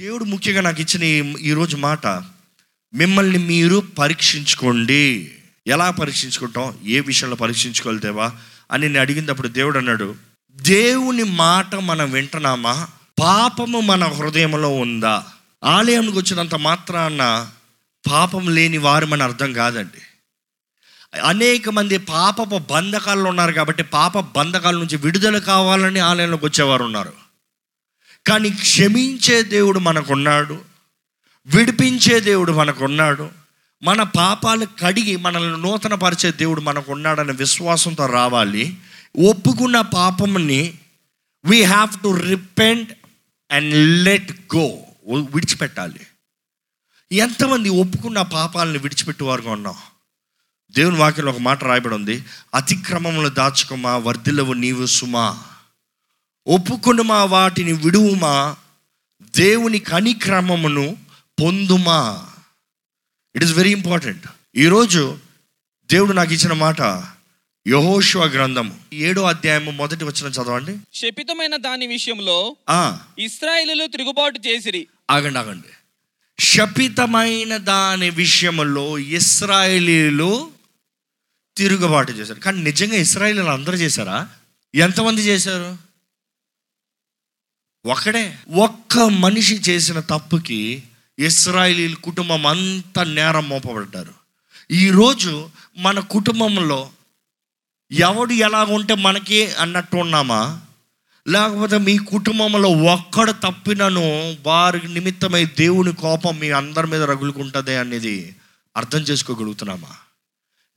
దేవుడు ముఖ్యంగా నాకు ఇచ్చిన ఈ- ఈరోజు మాట మిమ్మల్ని మీరు పరీక్షించుకోండి. ఎలా పరీక్షించుకుంటాం? ఏ విషయంలో పరీక్షించుకోవాలి దేవా? అని నేను అడిగినప్పుడు దేవుడు అన్నాడు దేవుని మాట మనం వింటున్నామా? పాపము మన హృదయంలో ఉందా? ఆలయంకి వచ్చినంత మాత్రాన పాపం లేని వారు మన అర్థం కాదండి. అనేక మంది పాపపు బంధకాల్లో ఉన్నారు కాబట్టి పాప బంధకాల నుంచి విడుదల కావాలని ఆలయంలోకి వచ్చేవారు ఉన్నారు. కానీ క్షమించే దేవుడు మనకున్నాడు విడిపించే దేవుడు మనకున్నాడు మన పాపాలు కడిగి మనల్ని నూతనపరిచే దేవుడు మనకున్నాడనే విశ్వాసంతో రావాలి. ఒప్పుకున్న పాపంని we have to repent and let go విడిచిపెట్టాలి. ఎంతమంది ఒప్పుకున్న పాపాలను విడిచిపెట్టేవారుగా ఉన్నాం? దేవుని వాక్యంలో ఒక మాట రాయబడి ఉంది. అతిక్రమములు దాచుకోమా వర్ధిల్లవు నీవు సుమా. ఒప్పుకొనుమా వాటిని విడువుమా దేవుని కనిక్రమమును పొందుమా? ఇట్ ఈస్ వెరీ ఇంపార్టెంట్ ఈరోజు దేవుడు నాకు ఇచ్చిన మాట యహోశివ గ్రంథము. ఏడో అధ్యాయము మొదటి వచ్చిన చదవండి. శపితమైన దాని విషయంలో ఆ, ఇస్రాయేలీలు తిరుగుబాటు చేసిరి. ఆగండి ఆగండి. శపితమైన దాని విషయంలో ఇస్రాయేలీలు తిరుగుబాటు చేశారు. కానీ నిజంగా ఇస్రాయేలీలు అందరూ చేశారా? ఎంతమంది చేశారు? ఒకడే ఒక్క మనిషి చేసిన తప్పుకి ఇస్రాయిలీ కుటుంబం అంతా నేరం మోపబడ్డారు. ఈరోజు మన కుటుంబంలో ఎవడు ఎలా ఉంటే మనకి అన్నట్టు ఉన్నామా? లేకపోతే మీ కుటుంబంలో ఒక్కడు తప్పినను వారి నిమిత్తమై దేవుని కోపం మీ అందరి మీద రగులుకుంటుంది అనేది అర్థం చేసుకోగలుగుతున్నామా?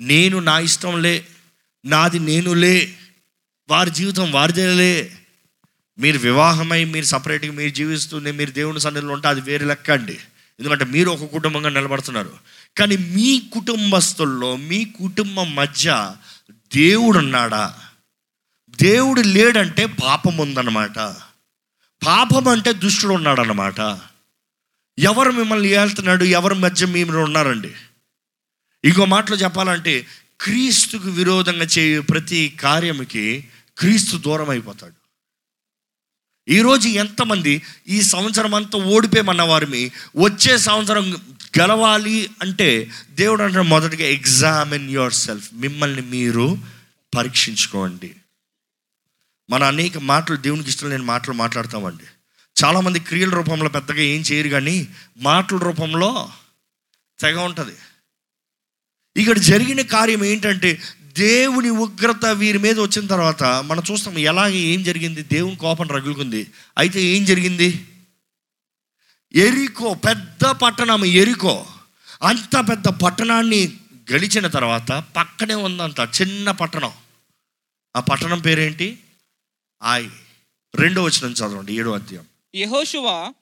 నేను నా ఇష్టంలే నాది నేనులే వారి జీవితం వారిదేలే మీరు వివాహమై మీరు సపరేట్గా మీరు జీవిస్తూనే మీరు దేవుని సన్నిధిలో ఉంటే అది వేరే లెక్క అండి. ఎందుకంటే మీరు ఒక కుటుంబంగా నిలబడుతున్నారు. కానీ మీ కుటుంబస్తుల్లో మీ కుటుంబం మధ్య దేవుడు ఉన్నాడా దేవుడు లేడంటే పాపం ఉందన్నమాట పాపం అంటే దుష్టుడు ఉన్నాడన్నమాట ఎవరు మిమ్మల్ని ఏళ్తున్నాడు? ఎవరి మధ్య మీరు ఉన్నారండి? ఇంకో మాటలో చెప్పాలంటే క్రీస్తుకు విరోధంగా చేయు ప్రతి కార్యముకి క్రీస్తు దూరం అయిపోతాడు ఈరోజు ఎంతమంది ఈ సంవత్సరం అంతా ఓడిపోయమన్న వారిని వచ్చే సంవత్సరం గెలవాలి అంటే దేవుడు అంటే మొదటిగా ఎగ్జామిన్ యువర్ సెల్ఫ్ మిమ్మల్ని మీరు పరీక్షించుకోండి. మన అనేక మాటలు దేవునికి ఇష్టం లేని మాటలు మాట్లాడతామండి. చాలామంది క్రియల రూపంలో పెద్దగా ఏం చేయరు కానీ మాటల రూపంలో తెగ ఉంటుంది. ఇక్కడ జరిగిన కార్యం ఏంటంటే దేవుని ఉగ్రత వీరి మీద వచ్చిన తర్వాత మనం చూస్తాం ఎలాగ ఏం జరిగింది? దేవుని కోపం రగులుకుంది. అయితే ఏం జరిగింది? ఎరికో పెద్ద పట్టణం ఎరికో. అంత పెద్ద పట్టణాన్ని గడిచిన తర్వాత పక్కనే ఉందంత చిన్న పట్టణం. ఆ పట్టణం పేరేంటి? ఆయ్. రెండో వచ్చిన చదవండి ఏడో అధ్యాయం. యెహోషువ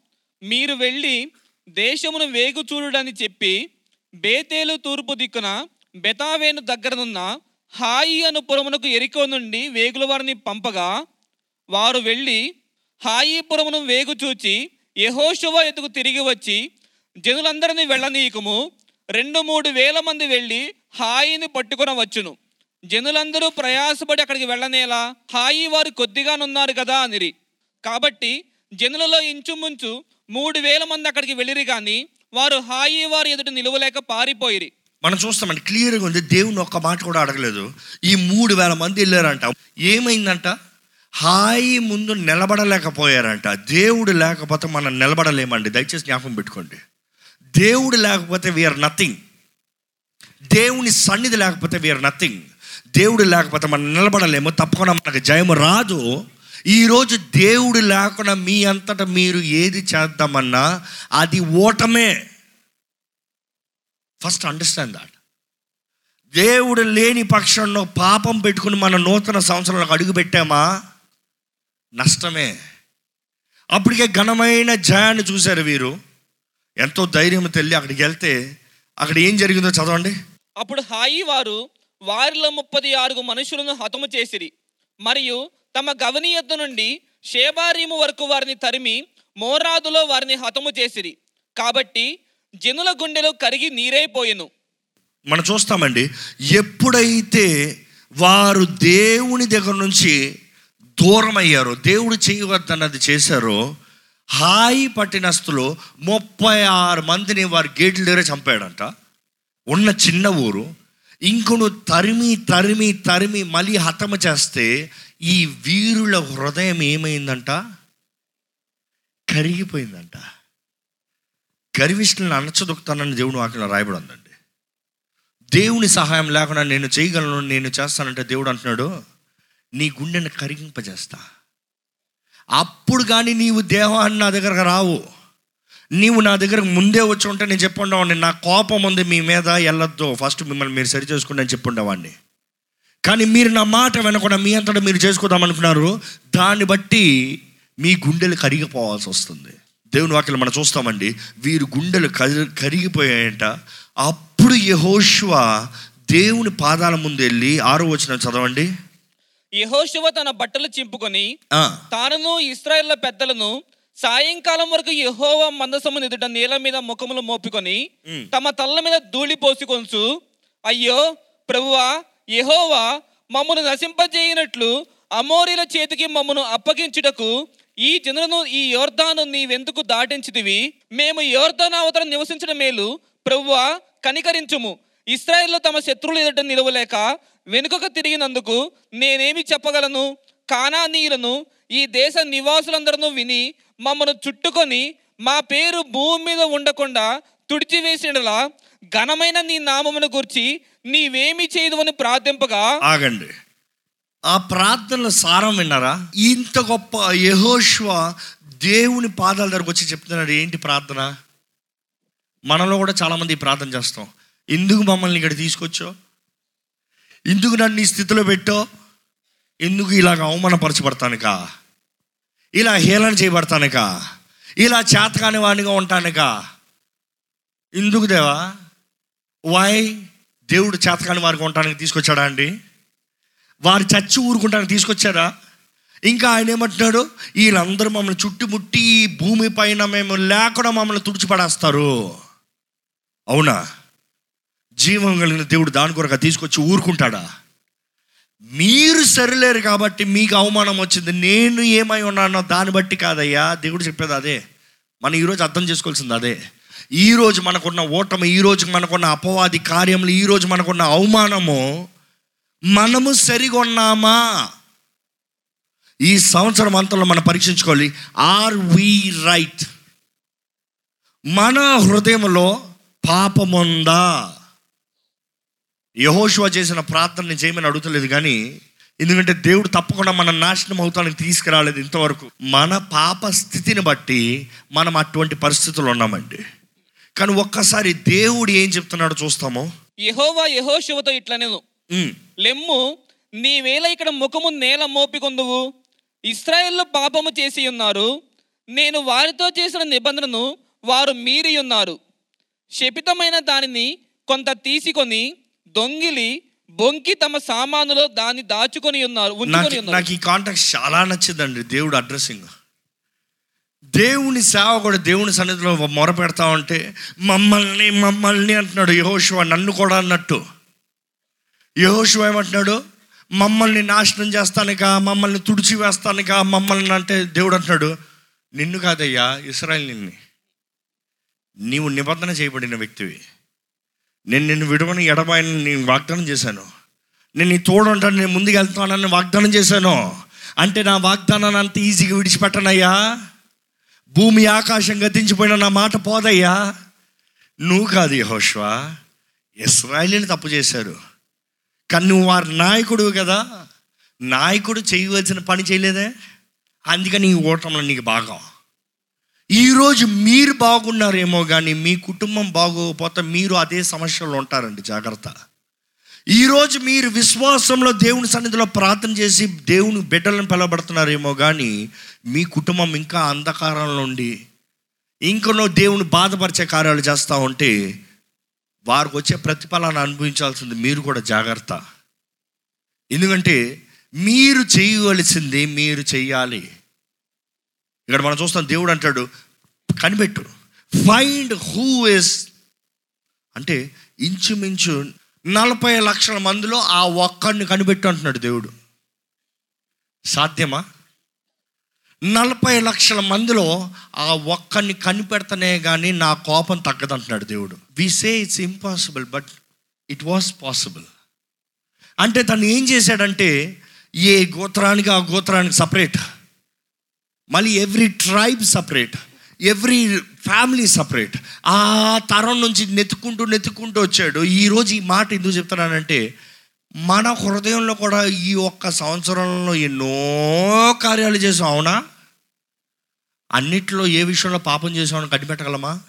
మీరు వెళ్ళి దేశమును వేగు చూడడని చెప్పి బేతేలు తూర్పు దిక్కున బెతావేను దగ్గరనున్న హాయి అను పురమునకు ఎరికో నుండి వేగుల వారిని పంపగా వారు వెళ్ళి హాయి పురమును వేగు చూచి యహోశువ ఎదుగు తిరిగి వచ్చి జనులందరినీ వెళ్ళనీయకము రెండు మూడు వేల మంది వెళ్ళి హాయిని పట్టుకుని వచ్చును. జనులందరూ ప్రయాసపడి అక్కడికి వెళ్ళనేలా హాయి వారు కొద్దిగానున్నారు కదా అనిరి. కాబట్టి జనులలో ఇంచుమించు మూడు వేల మంది అక్కడికి వెళ్ళిరి కానీ వారు హాయి వారి ఎదుట నిలువలేక పారిపోయిరి. మనం చూస్తామండి క్లియర్గా ఉంది. దేవుని ఒక్క మాట కూడా అడగలేదు. ఈ మూడు వేల మంది వెళ్ళారంట. ఏమైందంట? హాయి ముందు నిలబడలేకపోయారంట. దేవుడు లేకపోతే మనం నిలబడలేమండి. దయచేసి జ్ఞాపకం పెట్టుకోండి. దేవుడు లేకపోతే వీఆర్ నథింగ్ దేవుని సన్నిధి లేకపోతే వీఆర్ నథింగ్ దేవుడు లేకపోతే మనం నిలబడలేము. తప్పకుండా మనకు జయము రాదు. ఈరోజు దేవుడు లేకుండా మీ అంతటా మీరు ఏది చేద్దామన్నా అది ఓటమే. ఫస్ట్ అండర్స్టాండ్ దాట్ దేవుడు లేని పక్షంలో పాపం పెట్టుకుని మన నూతన సంవత్సరంలో అడుగు పెట్టామా? నష్టమే. అప్పటికే ఘనమైన జయాన్ని చూశారు వీరు. ఎంతో ధైర్యం తెల్లి అక్కడికి వెళ్తే అక్కడ ఏం జరిగిందో చదవండి. అప్పుడు హాయి వారు వారిలో ముప్పది ఆరుగు మనుషులను హతము చేసిరి. మరియు తమ గవనీయత నుండి షేబారీము వరకు వారిని తరిమి మోరాదులో వారిని హతము చేసిరి. కాబట్టి జనుల గుండెలో కరిగి నీరైపోయెను మనం చూస్తామండి ఎప్పుడైతే వారు దేవుని దగ్గర నుంచి దూరం అయ్యారో దేవుడు చేయవద్దన్నది చేశారో హాయి పట్టినస్తులు ముప్పై ఆరు మందిని వారి గేట్ల దగ్గర చంపాడంట. ఉన్న చిన్న ఊరు ఇంకొను తరిమి తరిమి తరిమి మళ్ళీ హతమ చేస్తే ఈ వీరుల హృదయం ఏమైందంట? కరిగిపోయిందంట. గర్విష్ఠులను అణచదొక్కుతానని దేవుడు వాక్యంలో రాయబడి ఉందండి దేవుని సహాయం లేకుండా నేను చేయగలను నేను చేస్తానంటే దేవుడు అంటున్నాడు నీ గుండెని కరిగింపజేస్తా. అప్పుడు కానీ నీవు దేహాన్ని నా దగ్గరకు రావు. నీవు నా దగ్గరకు ముందే వచ్చి ఉంటే నేను చెప్పుండేవాడిని. నా కోపం ఉంది మీ మీద వెళ్ళొద్దు. ఫస్ట్ మిమ్మల్ని మీరు సరి చేసుకుని అని చెప్పుండేవాడిని. కానీ మీరు నా మాట వినకుండా మీ అంతటా మీరు చేసుకుందాం అనుకున్నారు. దాన్ని బట్టి మీ గుండెలు కరిగిపోవాల్సి వస్తుంది. దేవుని వాక్యం మనం చూస్తామండి వీరి గుండెలు కరి కరిగిపోయాయంట. అప్పుడు యెహోషువ దేవుని పాదాల ముందు వెళ్ళి ఆరో వచ్చిన చదవండి. యెహోషువ తన బట్టలు చింపుకొని ఆ, తానును ఇస్రాయేళ్ళ పెద్దలను సాయంకాలం వరకు యెహోవా మందసము ఎదుట నేల మీద ముఖములు మోపుకొని. తమ తల్ల మీద ధూళి పోసుకొంచు అయ్యో ప్రభువా యెహోవా మమ్మను నశింపజేయనట్లు అమోరీల చేతికి మమ్మను అప్పగించుటకు ఈ జనులను ఈ యోర్దాను నీవెందుకు దాటించితివి? మేము యోర్దాను అవతల నివసించడం మేలు ప్రభువ కనికరించుము. ఇస్రాయేల్లో తమ శత్రువులు ఎదుట నిలవలేక వెనుకకు తిరిగినందుకు నేనేమి చెప్పగలను? కానానీయులను ఈ దేశ నివాసులందరూ విని మమ్మను చుట్టుకొని మా పేరు భూమి మీద ఉండకుండా తుడిచివేసినలా ఘనమైన నీ నామమును గుర్చి నీవేమి చేయదువని ప్రార్థింపగా ఆగండి. ఆ ప్రార్థనల సారం విన్నారా? ఇంత గొప్ప యహోష్వ దేవుని పాదాల దగ్గరకు వచ్చి చెప్తున్నాడు ఏంటి ప్రార్థన? మనలో కూడా చాలామంది ప్రార్థన చేస్తాం. ఎందుకు మమ్మల్ని ఇక్కడ తీసుకొచ్చో ఎందుకు నన్ను ఈ స్థితిలో పెట్టో ఎందుకు ఇలాగ అవమానపరచబడతానుకా? ఇలా హేళన చేయబడతానుక? ఇలా చేతకాని వాడిగా ఉంటానుక? ఎందుకు దేవా? వై దేవుడు చేతకాని వారికి ఉండటానికి తీసుకొచ్చాడా అండి? వారు చచ్చి ఊరుకుంటానికి తీసుకొచ్చారా? ఇంకా ఆయన ఏమంటున్నాడు? వీళ్ళందరూ మమ్మల్ని చుట్టుముట్టి భూమి పైన మేము లేకుండా మమ్మల్ని తుడిచిపడేస్తారు. అవునా? జీవం కలిగిన దేవుడు దాని కొరక తీసుకొచ్చి ఊరుకుంటాడా? మీరు సరిలేరు కాబట్టి మీకు అవమానం వచ్చింది. నేను ఏమై ఉన్నానో దాన్ని బట్టి కాదయ్యా. దేవుడు చెప్పేది అదే. మనం ఈరోజు అర్థం చేసుకోవాల్సింది అదే. ఈరోజు మనకున్న ఓటమి ఈరోజు మనకున్న అపవాది కార్యములు ఈరోజు మనకున్న అవమానము మనము సరిగొన్నామా? ఈ సంవత్సరం అంతంలో మనం పరీక్షించుకోవాలి. ఆర్ వి రైట్ మన హృదయంలో పాపముందా? యహోషువ చేసిన ప్రార్థన నేను చేయమని అడుగుతలేదు కానీ ఎందుకంటే దేవుడు తప్పకుండా మన నాశనం అవుతానికి తీసుకురాలేదు ఇంతవరకు. మన పాప స్థితిని బట్టి మనం అటువంటి పరిస్థితులు ఉన్నామండి. కానీ ఒక్కసారి దేవుడు ఏం చెప్తున్నాడో చూస్తాము? యెహోవా యెహోషువతో ఇట్లా నేను లెమ్ము నీవేళ ఇక్కడ ముఖము నేల మోపికొందువు ఇస్రాయేల్లో పాపము చేసి ఉన్నారు. నేను వారితో చేసిన నిబంధనను వారు మీరి ఉన్నారు. శపితమైన దానిని కొంత తీసుకొని దొంగిలి బొంకి తమ సామానులో దాన్ని దాచుకొని ఉన్నారు నాకు ఈ కాంటాక్ట్ చాలా నచ్చిందండి దేవుడు అడ్రస్సింగ్ దేవుని సేవకుడు దేవుని సన్నిధిలో మొర పెడతా ఉంటే మమ్మల్ని మమ్మల్ని అంటున్నాడు యహోశివ నన్ను కూడా అన్నట్టు. యహోశివ ఏమంటున్నాడు? మమ్మల్ని నాశనం చేస్తానిక? మమ్మల్ని తుడిచి వేస్తానిక మమ్మల్ని అంటే దేవుడు అంటున్నాడు నిన్ను కాదయ్యా ఇస్రాయల్ నిన్ను. నీవు నిబంధన చేయబడిన వ్యక్తివి. నేను నిన్ను విడవని ఎడబాయని నేను వాగ్దానం చేశాను. నేను నీ తోడుంటాను నేను ముందుకు వెళ్తానని వాగ్దానం చేశాను. అంటే నా వాగ్దానాన్ని అంత ఈజీగా విడిచిపెట్టనయ్యా? భూమి ఆకాశం గతించిపోయిన నా మాట పోదయ్యా? నువ్వు కాదు యహోష్వా. ఇస్రాయలీని తప్పు చేశారు. కానీ నువ్వు వారి నాయకుడు కదా. నాయకుడు చేయవలసిన పని చేయలేదే. అందుకని ఈ ఓటంలో నీకు భాగం. ఈరోజు మీరు బాగున్నారేమో కానీ మీ కుటుంబం బాగోకపోతే మీరు అదే సమస్యలో ఉంటారండి జాగ్రత్త. ఈరోజు మీరు విశ్వాసంలో దేవుని సన్నిధిలో ప్రార్థన చేసి దేవుని బిడ్డలను పిలబడుతున్నారేమో కానీ మీ కుటుంబం ఇంకా అంధకారంలో ఉండి ఇంకనో దేవుని బాధపరిచే కార్యాలు చేస్తూ ఉంటే వారికి వచ్చే ప్రతిఫలాన్ని అనుభవించాల్సింది మీరు కూడా జాగ్రత్త. ఎందుకంటే మీరు చేయవలసింది మీరు చేయాలి. ఇక్కడ మనం చూస్తాం దేవుడు అంటాడు కనిపెట్టు. ఫైండ్ హూ ఇస్ అంటే ఇంచుమించు నలభై లక్షల మందిలో ఆ ఒక్కడిని కనిపెట్టు అంటున్నాడు దేవుడు. సాధ్యమా? నలభై లక్షల మందిలో ఆ ఒక్కరిని కనిపెడతనే కానీ నా కోపం తగ్గదంటున్నాడు దేవుడు. We say it's impossible but it was possible అంటే తను ఏం చేశాడంటే ఏ గోత్రానికి ఆ గోత్రానికి సపరేట్ మళ్ళీ every tribe separate every family separate ఆ తరం నుంచి నెత్తుకుంటూ నెత్తుకుంటూ వచ్చాడు. ఈరోజు ఈ మాట ఎందుకు చెప్తున్నానంటే మన హృదయంలో కూడా ఈ ఒక్క సంవత్సరంలో ఎన్నో కార్యాలు చేసాం అవునా? అన్నిట్లో ఏ విషయంలో పాపం చేసామని కనిపెట్టగలమా?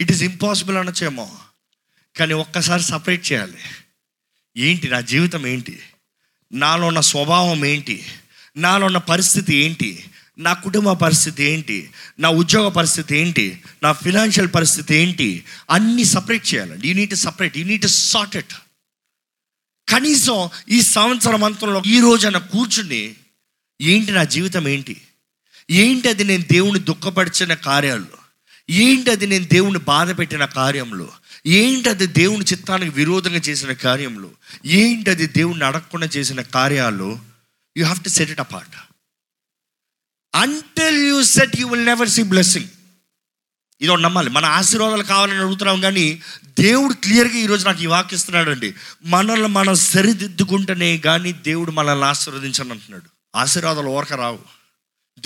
ఇట్ ఈస్ ఇంపాసిబుల్ అనొచ్చేమో. కానీ ఒక్కసారి సపరేట్ చేయాలి. ఏంటి నా జీవితం ఏంటి? నాలో ఉన్న స్వభావం ఏంటి? నాలో ఉన్న పరిస్థితి ఏంటి? నా కుటుంబ పరిస్థితి ఏంటి? నా ఉద్యోగ పరిస్థితి ఏంటి? నా ఫినాన్షియల్ పరిస్థితి ఏంటి? అన్నీ సపరేట్ చేయాలండి you need separate you need sort it కనీసం ఈ సంవత్సరం అంతంలో ఈ రోజున కూర్చుని ఏంటి నా జీవితం ఏంటి? ఏంటి అది నేను దేవుని దుఃఖపరిచిన కార్యాలు? ఏంటి అది నేను దేవుని బాధ పెట్టిన కార్యంలో ఏంటి అది దేవుని చిత్తానికి విరోధంగా చేసిన కార్యంలో ఏంటి అది దేవుణ్ణి అడగకుండా చేసిన కార్యాలు? You have to set it apart until you set you will never see blessing ఇది ఒకటి నమ్మాలి. మన ఆశీర్వాదాలు కావాలని అడుగుతున్నాం కానీ దేవుడు క్లియర్గా ఈరోజు నాకు ఈ వాక్య అండి మనల్ని మనం సరిదిద్దుకుంటేనే కానీ దేవుడు మనల్ని ఆశీర్వదించని అంటున్నాడు ఆశీర్వాదాలు ఓరక రావు.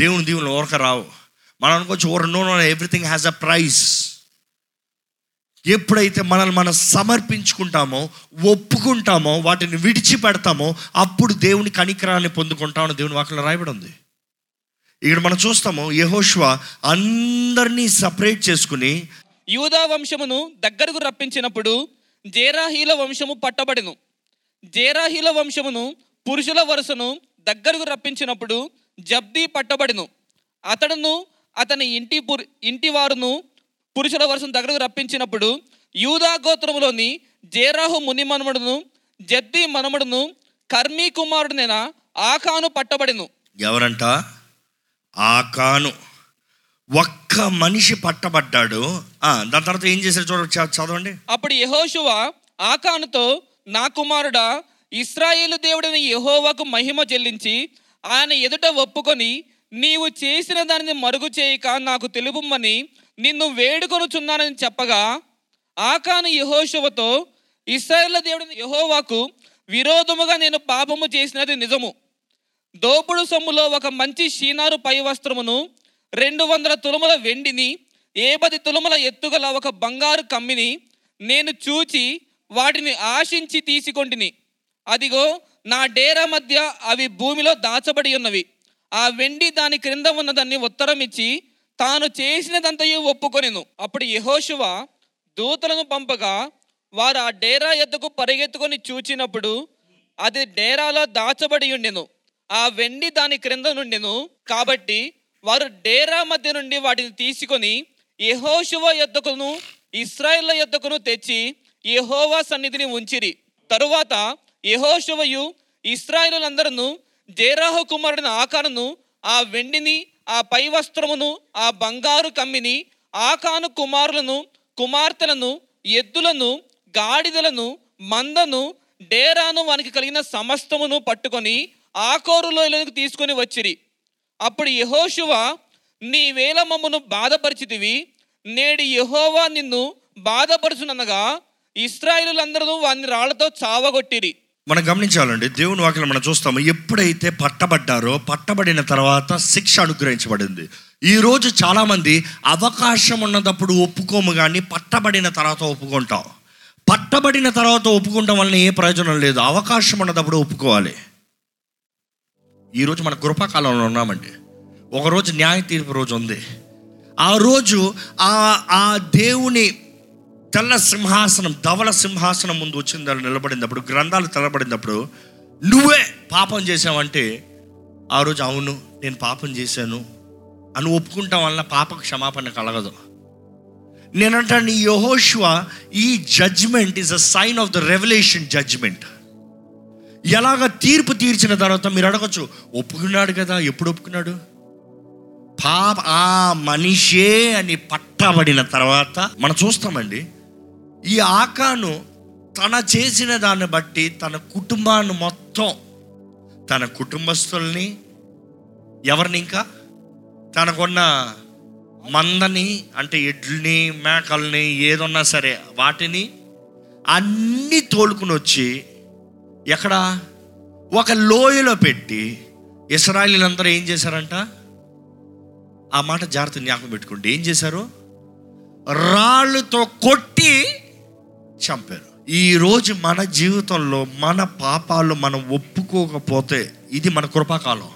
దేవుని దీవులు ఓరక రావు మనం అనుకోవచ్చు ఓర no no everything has a price ఎప్పుడైతే మనల్ని మనం సమర్పించుకుంటామో ఒప్పుకుంటామో వాటిని విడిచిపెడతామో అప్పుడు దేవుని కనికరాన్ని పొందుకుంటామని దేవుని వాక్యంలో రాయబడి ఉంది ఇక్కడ మనం చూస్తాము యహోష్వ అందరినీ సపరేట్ చేసుకుని యూదా వంశమును దగ్గరకు రప్పించినప్పుడు జేరాహీల వంశము పట్టబడిను. జేరాహీల వంశమును పురుషుల వరుసను దగ్గరకు రప్పించినప్పుడు జబ్దీ పట్టబడెను. అతడును అతని ఇంటి పురు ఇంటి వారును పురుషుల వరుసను దగ్గరకు రప్పించినప్పుడు యూదా గోత్రములోని జేరాహు ముని మనమడును జబ్దీ మనమడును కర్మీ కుమారుడునైన ఆకాను పట్టబడెను. ఎవరంట? ఆకాను. ఒక్క మనిషి పట్టబడ్డాడు. దాని తర్వాత ఏం చేశారు చూడ చదవండి. అప్పుడు యెహోషువ ఆకానుతో నా కుమారుడా ఇస్రాయేలు దేవుడైన యెహోవాకు మహిమ చెల్లించి ఆయన ఎదుట ఒప్పుకొని నీవు చేసిన దానిని మరుగు చేయక నాకు తెలుపుమని నిన్ను వేడుకొనుచున్నానని చెప్పగా ఆకాను యెహోషువతో ఇస్రాయేల్ దేవుడిని యహోవాకు విరోధముగా నేను పాపము చేసినది నిజము. దోపుడు సొమ్ములో ఒక మంచి షీనారు పై వస్త్రమును రెండు వందల తులముల వెండిని ఏ పది తులముల ఎత్తుగల ఒక బంగారు కమ్మిని నేను చూచి వాటిని ఆశించి తీసుకొంటిని. అదిగో నా డేరా మధ్య అవి భూమిలో దాచబడి ఉన్నవి. ఆ వెండి దాని క్రింద ఉన్నదాన్ని ఉత్తరం ఇచ్చి తాను చేసినదంతయు ఒప్పుకొనిను. అప్పుడు యెహోషువ దూతలను పంపగా వారు ఆ డేరా ఎద్దకు పరిగెత్తుకొని చూచినప్పుడు అది డేరాలో దాచబడి ఉండెను. ఆ వెండి దాని క్రింద నుండెను. కాబట్టి వారు డేరా మధ్య నుండి వాటిని తీసుకొని యెహోషువ యొద్దకును ఇస్రాయిల్ యొద్దకును తెచ్చి యహోవా సన్నిధిని ఉంచిరి. తరువాత యెహోషువయు ఇస్రాయిలందరూ జేరాహు కుమారుడిన ఆకాను ఆ వెండిని ఆ పై వస్త్రమును ఆ బంగారు కమ్మిని ఆకాను కుమారులను కుమార్తెలను ఎద్దులను గాడిదలను మందను డేరాను వానికి కలిగిన సమస్తమును పట్టుకొని ఆకోరులోయలకు తీసుకొని వచ్చిరి. అప్పుడు యెహోషువ నీవేళ మమ్మను బాధపరిచితివి నేడు యహోవా నిన్ను బాధపరుచుననగా ఇస్రాయేలులందరూ వారిని రాళ్ళతో చావగొట్టిరి. మనం గమనించాలండి దేవుని వాక్యం మనం చూస్తాము ఎప్పుడైతే పట్టబడ్డారో పట్టబడిన తర్వాత శిక్ష అనుగ్రహించబడింది. ఈరోజు చాలామంది అవకాశం ఉన్నదప్పుడు ఒప్పుకోము కానీ పట్టబడిన తర్వాత ఒప్పుకుంటాం. పట్టబడిన తర్వాత ఒప్పుకుంటాం వలన ఏ ప్రయోజనం లేదు. అవకాశం ఉన్నదప్పుడు ఒప్పుకోవాలి. ఈరోజు మన కృపాకాలంలో ఉన్నామండి. ఒకరోజు న్యాయ తీర్పు రోజు ఉంది. ఆ రోజు ఆ ఆ దేవుని తెల్ల సింహాసనం ధవల సింహాసనం ముందు వచ్చిన దాన్ని నిలబడినప్పుడు గ్రంథాలు తెలబడినప్పుడు నువ్వే పాపం చేసావంటే ఆ రోజు అవును నేను పాపం చేశాను. అని ఒప్పుకుంటాం వల్ల పాప క్షమాపణ కలగదు. నేనంటాను ఈ యహోష్వ ఈ judgement is a sign of the revolution judgement ఎలాగ తీర్పు తీర్చిన తర్వాత మీరు అడగచ్చు ఒప్పుకున్నాడు కదా ఎప్పుడు ఒప్పుకున్నాడు? పాప ఆ మనిషే అని పట్టబడిన తర్వాత మనం చూస్తామండి ఈ ఆకాను తన చేసిన దాన్ని బట్టి తన కుటుంబాన్ని మొత్తం తన కుటుంబస్తుల్ని ఎవరిని ఇంకా? తనకున్న మందని అంటే ఎడ్లని మేకల్ని ఏదన్నా సరే వాటిని అన్నీ తోలుకుని వచ్చి ఎక్కడ? ఒక లోయలో పెట్టి ఇస్రాయలీలందరూ ఏం చేశారంట? ఆ మాట జాగ్రత్త జ్ఞాపకం పెట్టుకోండి. ఏం చేశారు? రాళ్ళతో కొట్టి చంపారు. ఈరోజు మన జీవితంలో మన పాపాలు మనం ఒప్పుకోకపోతే ఇది మన కృపాకాలం.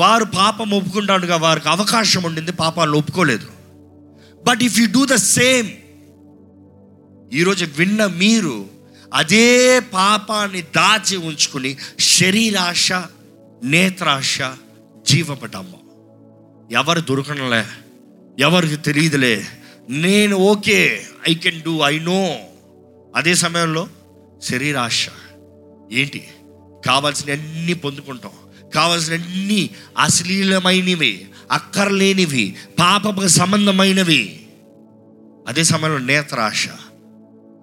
వారు పాపం ఒప్పుకుంటాడుగా వారికి అవకాశం ఉండింది పాపాలను ఒప్పుకోలేదు. But if you do the same ఈరోజు విన్న మీరు అదే పాపాన్ని దాచి ఉంచుకుని శరీరాశ నేత్రాశ జీవపటమ్మ ఎవరు దొరకనలే ఎవరికి తెలియదులే. నేను okay I can do I know అదే సమయంలో శరీరాశ. ఏంటి? కావాల్సిన అన్ని పొందుకుంటాం. కావాల్సిన అన్ని అశ్లీలమైనవి అక్కర్లేనివి పాపపు సంబంధమైనవి. అదే సమయంలో నేత్రాశ.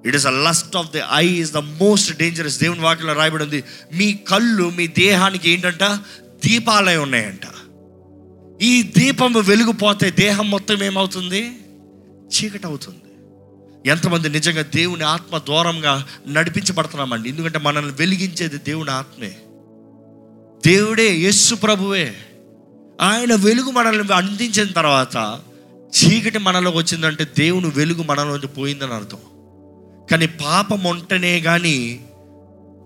It is a lust of the eye is the most dangerous దేవుని వాక్యంలో రాయబడి ఉంది మీ కళ్ళు మీ దేహానికి ఏంటంట? దీపాలై ఉన్నాయంట. ఈ దీపం వెలుగుపోతే దేహం మొత్తం ఏమవుతుంది? చీకటి అవుతుంది ఎంతమంది నిజంగా దేవుని ఆత్మ దూరంగా నడిపించబడుతున్నామండి. ఎందుకంటే మనల్ని వెలిగించేది దేవుని ఆత్మే. దేవుడే యస్సు ప్రభువే. ఆయన వెలుగు మనల్ని అందించిన తర్వాత చీకటి మనలోకి వచ్చిందంటే దేవుని వెలుగు మనలోంచి పోయిందని అర్థం. కానీ పాపం ఉంటేనే కానీ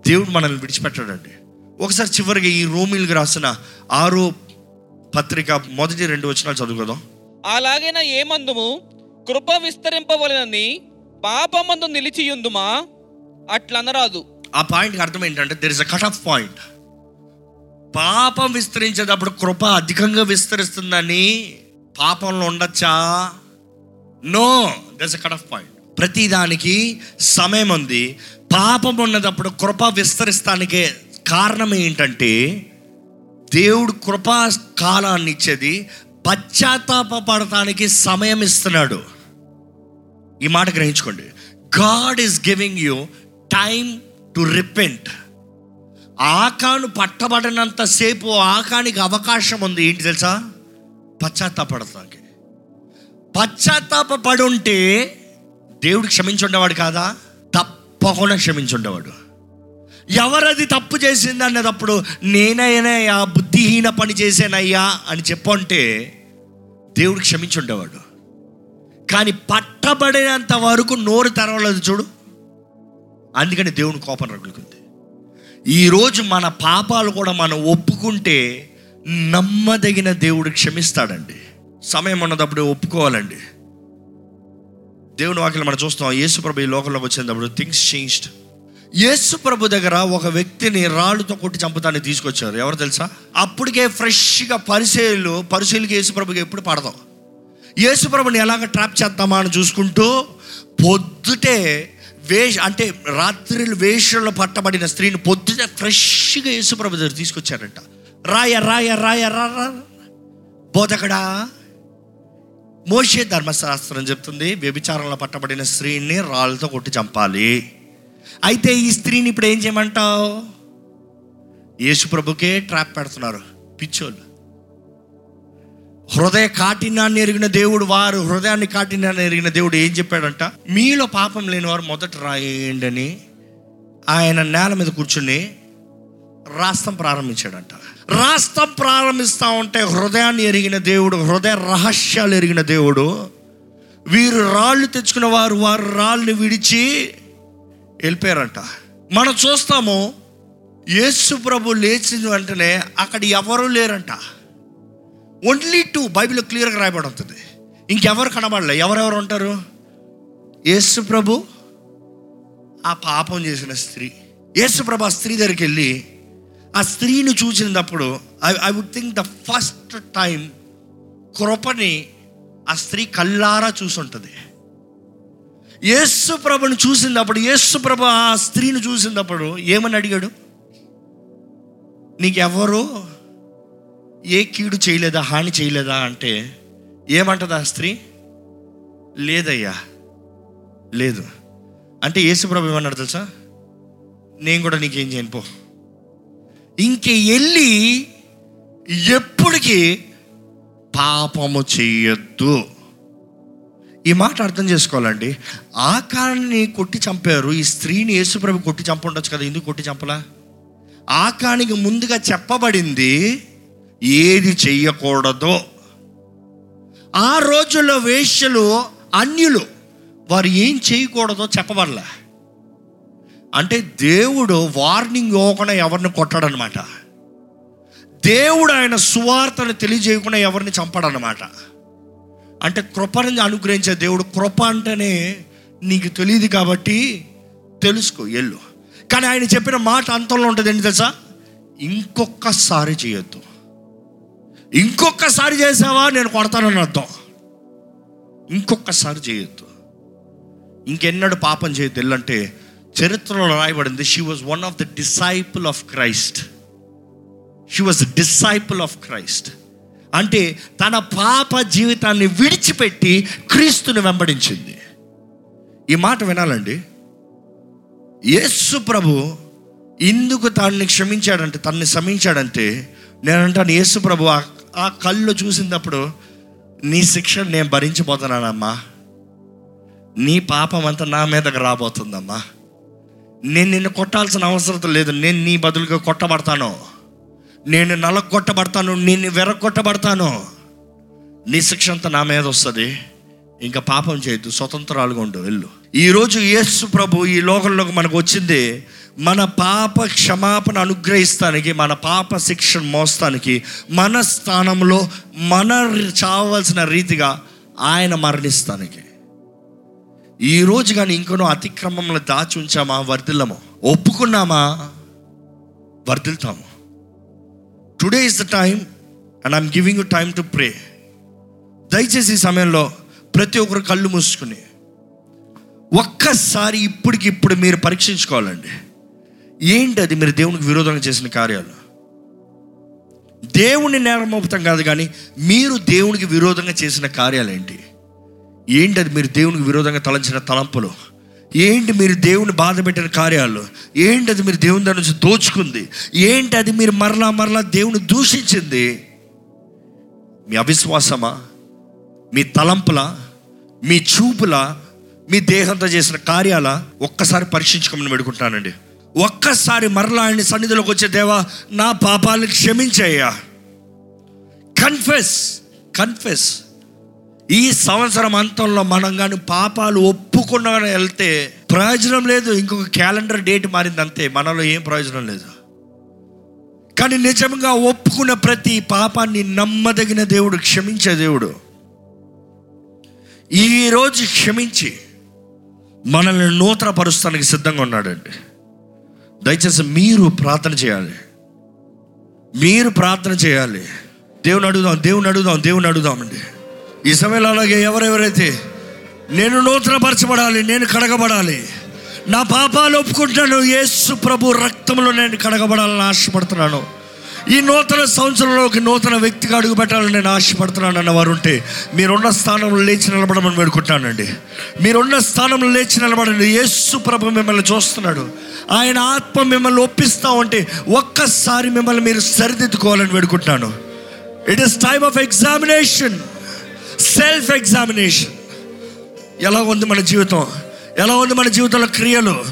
దేవుడు మనల్ని విడిచిపెట్టాడండి. ఒకసారి చివరిగా ఈ రోమిల్కి రాసిన ఆరో పత్రిక మొదటి రెండు వచ్చినా చదువుకుందాం. అలాగైనా ఏమందుము? కృప విస్తరింపవలనని పాపమందు నిలిచియుందుమా? అట్లనరాదు. ఆ పాయింట్కి అర్థం ఏంటంటే there is a cut off point పాపం విస్తరించేటప్పుడు కృప అధికంగా విస్తరిస్తుందని పాపంలో ఉండొచ్చా? No there is a cut off point ప్రతిదానికి సమయం ఉంది. పాపం ఉన్నదప్పుడు కృప విస్తరిస్తానికే కారణం ఏంటంటే దేవుడు కృపా కాలాన్ని ఇచ్చేది పశ్చాత్తాపడటానికి సమయం ఇస్తున్నాడు. ఈ మాట గ్రహించుకోండి. God is giving you time to repent ఆకాను పట్టబడినంత సేపు ఆకానికి అవకాశం ఉంది. ఏంటి తెలుసా? పశ్చాత్తాపడతానికి పశ్చాత్తాప పడి ఉంటే దేవుడు క్షమించుండేవాడు కాదా? తప్పకుండా క్షమించుండేవాడు. ఎవరది తప్పు చేసింది అన్నదప్పుడు నేనైనా బుద్ధిహీన పని చేశానయ్యా అని చెప్పంటే దేవుడు క్షమించుండేవాడు. కానీ పట్టబడినంత వరకు నోరు తెరవలేదు చూడు. అందుకని దేవుని కోపం రగులుకుంది. ఈరోజు మన పాపాలు కూడా మనం ఒప్పుకుంటే నమ్మదగిన దేవుడు క్షమిస్తాడండి. సమయం ఉన్నదప్పుడు ఒప్పుకోవాలండి. దేవుని వాక్యం మనం చూస్తాం యేసుప్రభు ఈ లోకంలోకి వచ్చినప్పుడు థింగ్స్ చేంజ్డ్. యేసుప్రభు దగ్గర ఒక వ్యక్తిని రాళ్ళుతో కొట్టి చంపుతాన్ని తీసుకొచ్చారు. ఎవరు తెలుసా? అప్పటికే ఫ్రెష్గా పరిశీలు పరిశీలికి యేసుప్రభుకి ఎప్పుడు పడదాం. యేసుప్రభుని ఎలాగ ట్రాప్ చేద్దామా అని చూసుకుంటూ పొద్దుటే వేష అంటే రాత్రి వేషంలో పట్టబడిన స్త్రీని పొద్దుటే ఫ్రెష్గా యేసుప్రభు దగ్గర తీసుకొచ్చారంట రాయ రాయ రాయ రా. బోధకడా మోషే ధర్మశాస్త్రం చెప్తుంది వ్యభిచారంలో పట్టబడిన స్త్రీని రాళ్ళతో కొట్టి చంపాలి. అయితే ఈ స్త్రీని ఇప్పుడు ఏం చేయమంటావు? యేసుప్రభుకే ట్రాప్ పెడుతున్నారు పిచ్చోళ్ళు. హృదయ కాఠిన్యాన్ని ఎరిగిన దేవుడు వారు హృదయాన్ని కాఠిన్యాన్ని ఎరిగిన దేవుడు ఏం చెప్పాడంట? మీలో పాపం లేని వారు మొదట రాయండి అని ఆయన నేల మీద కూర్చుని రాస్తం ప్రారంభించాడంట. రాస్తం ప్రారంభిస్తా ఉంటే హృదయాన్ని ఎరిగిన దేవుడు హృదయ రహస్యాలు ఎరిగిన దేవుడు వీరు రాళ్ళు తెచ్చుకున్న వారు వారు రాళ్ళని విడిచి వెళ్ళిపోయారంట. మనం చూస్తాము యేసు ప్రభు లేచిన వెంటనే అక్కడ ఎవరూ లేరంట. ఓన్లీ టూ బైబిల్ క్లియర్గా రాయబడి ఉంటుంది ఇంకెవరు కనబడలే? ఎవరెవరు ఉంటారు? యేసు ప్రభు ఆ పాపం చేసిన స్త్రీ. యేసు ప్రభు ఆ స్త్రీ దగ్గరికి వెళ్ళి ఆ స్త్రీని చూసినప్పుడు I I would think the first time కృపని ఆ స్త్రీ కల్లారా చూసుంటుంది. యేసు ప్రభుని చూసినప్పుడు యేసు ప్రభు ఆ స్త్రీని చూసినప్పుడు ఏమని అడిగాడు? నీకెవరు? ఏ కీడు చేయలేదా హాని చేయలేదా అంటే ఏమంటది ఆ స్త్రీ? లేదయ్యా లేదు. అంటే యేసుప్రభు ఏమన్నాడు తెలుసా? నేను కూడా నీకేం చేయను పో. ఇంక వెళ్ళి ఎప్పటికీ పాపము చేయొద్దు. ఈ మాట అర్థం చేసుకోవాలండి. ఆకాన్ని కొట్టి చంపారు ఈ స్త్రీని యేసుప్రభు కొట్టి చంపుండొచ్చు కదా ఎందుకు కొట్టి చంపలా? ఆకానికి ముందుగా చెప్పబడింది ఏది చెయ్యకూడదో ఆ రోజుల్లో వేశ్యలు అన్యులు వారు ఏం చేయకూడదో చెప్పబడలే అంటే దేవుడు వార్నింగ్ ఇవ్వకుండా ఎవరిని కొట్టాడనమాట. దేవుడు ఆయన సువార్తను తెలియజేయకుండా ఎవరిని చంపడనమాట. అంటే కృపని అనుగ్రహించే దేవుడు కృప అంటేనే నీకు తెలియదు కాబట్టి తెలుసుకో ఎల్లు కానీ ఆయన చెప్పిన మాట అంతంలో ఉంటుంది ఏంటి తెలుసా? ఇంకొకసారి చేయొద్దు. ఇంకొకసారి చేసావా నేను కొడతానని అర్థం. ఇంకొకసారి చేయొద్దు. ఇంకెన్నడు పాపం చేయొద్దు. ఎల్లంటే చరిత్రలో రాయబడింది she was one of the disciple of Christ she was disciple of Christ అంటే తన పాప జీవితాన్ని విడిచిపెట్టి క్రీస్తుని వెంబడించింది. ఈ మాట వినాలండి. యేసు ప్రభు ఇందుకు తనని క్షమించాడంటే తనని క్షమించాడంటే నేనంటాను యేసు ప్రభు ఆ- ఆ కళ్ళు చూసినప్పుడు నీ శిక్ష నేను భరించిపోతున్నానమ్మా. నీ పాపం అంతా నా మీదకి రాబోతుందమ్మా. నేను నిన్ను కొట్టాల్సిన అవసరం లేదు. నేను నీ బదులుగా కొట్టబడతాను. నేను నలగొట్టబడతాను. నేను వెరగొట్టబడతాను. నీ శిక్ష అంతా నా మీద వస్తుంది. ఇంకా పాపం చేయొద్దు. స్వతంత్రాలుగా ఉండు. వెళ్ళు. ఈరోజు యేసు ప్రభు ఈ లోకంలోకి మనకు వచ్చింది. మన పాప క్షమాపణ అనుగ్రహిస్తానికి మన పాప శిక్షణ మోస్తానికి మన స్థానంలో మన చావలసిన రీతిగా ఆయన మరణిస్తానికి. ఈరోజు కానీ ఇంకనో అతిక్రమంలో దాచి ఉంచామా? వర్ధిల్లము. ఒప్పుకున్నామా? వర్ధిల్తాము. Today is the time and I'm giving you time to pray దయచేసి ఈ సమయంలో ప్రతి ఒక్కరు కళ్ళు మూసుకుని ఒక్కసారి ఇప్పటికి ఇప్పుడు మీరు పరీక్షించుకోవాలండి. ఏంటి అది? మీరు దేవునికి విరోధంగా చేసిన కార్యాలు. దేవుని నేరం కాదు కానీ మీరు దేవునికి విరోధంగా చేసిన కార్యాలు ఏంటి ఏంటి అది? మీరు దేవునికి విరోధంగా తలంచిన తలంపులు. ఏంటి మీరు దేవుని బాధ పెట్టిన కార్యాలు? ఏంటి అది? మీరు దేవుని దాని నుంచి దోచుకుంది? ఏంటి అది? మీరు మరలా మరలా దేవుని దూషించింది? మీ అవిశ్వాసమా? మీ తలంపుల? మీ చూపుల? మీ దేహంతో చేసిన కార్యాల? ఒక్కసారి పరీక్షించుకోమని పెడుకుంటానండి ఒక్కసారి మరలా ఆయన సన్నిధిలోకి వచ్చే దేవా నా పాపాలను క్షమించయ్యా. కన్ఫెస్ కన్ఫెస్ ఈ సంవత్సరం అంతంలో మనం కానీ పాపాలు ఒప్పుకున్నా వెళ్తే ప్రయోజనం లేదు ఇంకొక క్యాలెండర్ డేట్ మారింది అంతే మనలో ఏం ప్రయోజనం లేదు. కానీ నిజంగా ఒప్పుకున్న ప్రతి పాపాన్ని నమ్మదగిన దేవుడు క్షమించే దేవుడు. ఈరోజు క్షమించి మనల్ని నూతన పరుస్తానికి సిద్ధంగా ఉన్నాడండి. దయచేసి మీరు ప్రార్థన చేయాలి. మీరు ప్రార్థన చేయాలి. దేవుని అడుగుదాం దేవుని అడుగుదాం దేవుని అడుగుదామండి. ఈ సమయంలో అలాగే ఎవరెవరైతే నేను నూతనపరచబడాలి నేను కడగబడాలి నా పాపాలు ఒప్పుకుంటాను యేసు ప్రభు రక్తంలో నేను కడగబడాలని ఆశపడుతున్నాను. ఈ నూతన సంవత్సరంలోకి నూతన వ్యక్తిగా అడుగు పెట్టాలని నేను ఆశపడుతున్నాను అన్న వారు ఉంటే మీరున్న స్థానంలో లేచి నిలబడమని వేడుకుంటానండి మీరున్న స్థానంలో లేచి నిలబడండి. యేసు ప్రభు మిమ్మల్ని చూస్తున్నాడు. ఆయన ఆత్మ మిమ్మల్ని ఒప్పిస్తా ఉంటే ఒక్కసారి మిమ్మల్ని మీరు సరిదిద్దుకోవాలని వేడుకుంటున్నాను. It is time of examination self examination ఎలా ఉంది మన జీవితం? ఎలా ఉంది మన జీవితంలో క్రియలు?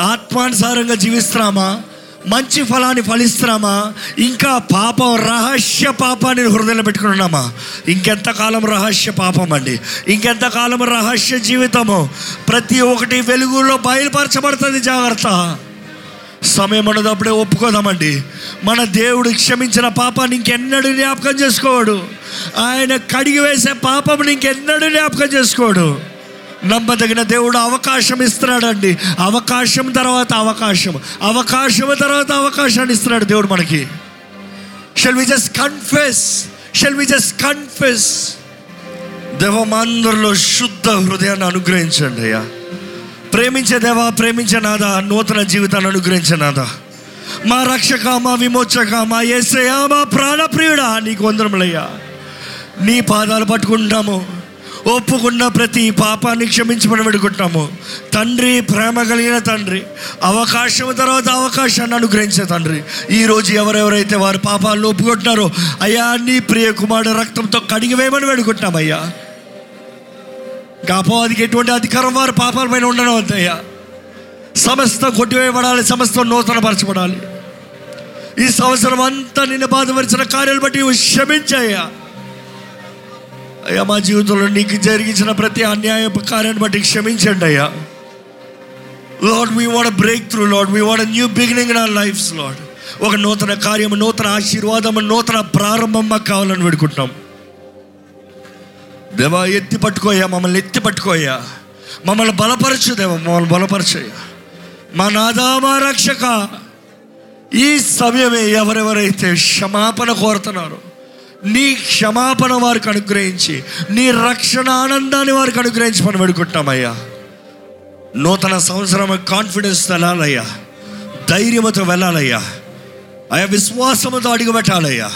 ఆత్మానుసారంగా జీవిస్తున్నామా? మంచి ఫలాన్ని ఫలిస్తున్నామా? ఇంకా పాపం రహస్య పాపాన్ని హృదయంలో పెట్టుకుంటున్నామా ఇంకెంతకాలం రహస్య పాపం అండి? ఇంకెంతకాలం రహస్య జీవితము? ప్రతి ఒక్కటి వెలుగులో బయలుపరచబడుతుంది జాగ్రత్త. సమయం ఉన్నదప్పుడే ఒప్పుకోదామండి. మన దేవుడు క్షమించిన పాపాన్ని ఇంకెన్నడూ జ్ఞాపకం చేసుకోడు. ఆయన కడిగి వేసే పాపం ఇంకెన్నడూ జ్ఞాపకం చేసుకోడు. నమ్మదగిన దేవుడు అవకాశం ఇస్తున్నాడండి. అవకాశం తర్వాత అవకాశం. అవకాశం తర్వాత అవకాశాన్ని ఇస్తున్నాడు దేవుడు మనకి. Shall we just confess shall we just confess దేవమాందరిలో శుద్ధ హృదయాన్ని అనుగ్రహించండి అయ్యా. ప్రేమించే దేవా ప్రేమించే నాదా నూతన జీవితాన్ని అనుగ్రహించే నాదా మా రక్షక మా విమోచక మా ఏసయా మా ప్రాణప్రియుడా నీకు వందరములయ్యా నీ పాదాలు పట్టుకుంటాము. ఒప్పుకున్న ప్రతి పాపాన్ని క్షమించమని పెడుకుంటున్నాము తండ్రి ప్రేమ కలిగిన తండ్రి అవకాశం తర్వాత అవకాశాన్ని అనుగ్రహించే తండ్రి. ఈరోజు ఎవరెవరైతే వారి పాపాలను ఒప్పుకుంటున్నారో అయ్యా నీ ప్రియ కుమారుడు రక్తంతో కడిగివేయమని పెడుకుంటున్నామయ్యా అయ్యా. అపవాదికి ఎటువంటి అధికారం వారి పాపాల పైన ఉండడం వద్దయ్యా సమస్త కొట్టివేయబడాలి సమస్త నూతనపరచబడాలి. ఈ సంవత్సరం అంతా నిన్న బాధపరిచిన కార్యాలు బట్టి నువ్వు క్షమించాయ్యా. అయ్యా మా జీవితంలో నీకు జరిగించిన ప్రతి అన్యాయపు కార్యాన్ని బట్టి క్షమించండి అయ్యా. Lord we want breakthrough Lord we want new beginning in our lifes Lord ఒక నూతన కార్యము నూతన ఆశీర్వాదము నూతన ప్రారంభం మాకు కావాలని పెడుకుంటాం దేవా ఎత్తి పట్టుకోయా మమ్మల్ని ఎత్తి పట్టుకోయా మమ్మల్ని బలపరచు దేవా మమ్మల్ని బలపరచయ్యా మా నాదా మా రక్షక ఈ సమయమే ఎవరెవరైతే క్షమాపణ కోరుతున్నారో నీ క్షమాపణ వారికి అనుగ్రహించి నీ రక్షణ ఆనందాన్ని వారికి అనుగ్రహించి మనం పెడుకుంటామయ్యా నూతన సంవత్సరం కాన్ఫిడెన్స్ తెలాలయ్యా. ధైర్యముతో వెళ్ళాలయ్యా. ఆయా విశ్వాసముతో అడుగుపెట్టాలయ్యా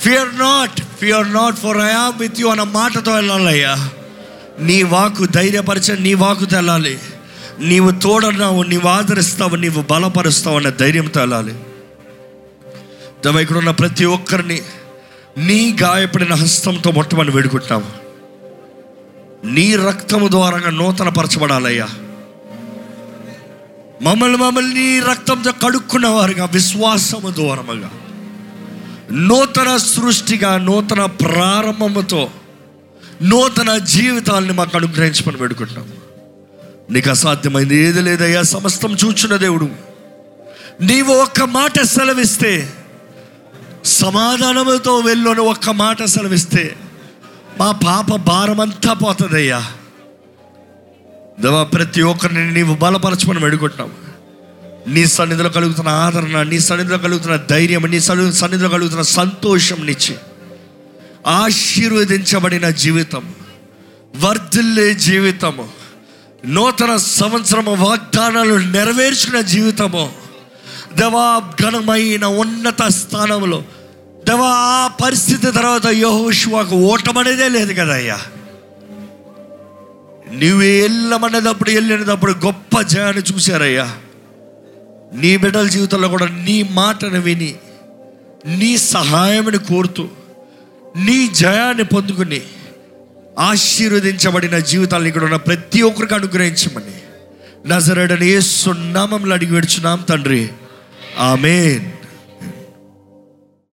fear not fear not for I am with you అన్న మాటతో వెళ్ళాలయ్యా. నీ వాకు ధైర్యపరచ నీ వాకుతో వెళ్ళాలి నీవు తోడన్నావు నీవు ఆదరిస్తావు నీవు బలపరుస్తావు అన్న ధైర్యంతో వెళ్ళాలి. దేవా ఇక్కడ ఉన్న ప్రతి ఒక్కరిని నీ గాయపడిన హస్తంతో మొట్టమని వేడుకుంటాము నీ రక్తము ద్వారా నూతన పరచబడాలయ్యా మమ్మల్ని మమ్మల్ని నీ రక్తంతో కడుక్కున్న వారుగా విశ్వాసము ద్వారముగా నూతన సృష్టిగా నూతన ప్రారంభముతో నూతన జీవితాలని మాకు అనుగ్రహించమని పెడుకుంటున్నాం నీకు అసాధ్యమైంది ఏది లేదయ్యా సమస్తం చూచున్న దేవుడు. నీవు ఒక్క మాట సెలవిస్తే సమాధానముతో వెళ్ళను ఒక్క మాట సెలవిస్తే మా పాప భారమంతా పోతుందయ్యా. దేవా ప్రతి ఒక్కరిని నీవు బలపరచమని వేడుకుంటున్నావు నీ సన్నిధిలో కలుగుతున్న ఆదరణ నీ సన్నిధిలో కలుగుతున్న ధైర్యం నీ సన్నిధిలో కలుగుతున్న సంతోషం నిచ్చి ఆశీర్వదించబడిన జీవితం వర్ధిల్లే జీవితము నూతన సంవత్సరము వాగ్దానాలు నెరవేర్చిన జీవితము దేవా ఘనమైన ఉన్నత స్థానంలో. దేవా ఆ పరిస్థితి తర్వాత యహోషువాకు ఓటమనేదే లేదు కదయ్యా. నువ్వు వెళ్ళమనేటప్పుడు వెళ్ళినప్పుడు గొప్ప జయాన్ని చూశారయ్యా. నీ బిడ్డల జీవితంలో కూడా నీ మాటను విని నీ సహాయముని కోరుతూ నీ జయాన్ని పొందుకుని ఆశీర్వదించబడిన జీవితాలను ఇక్కడ ఉన్న ప్రతి ఒక్కరికి అనుగ్రహించమని. నజరడని ఏ సున్నామంలో అడిగి పెడుచున్నాం తండ్రి. Amen.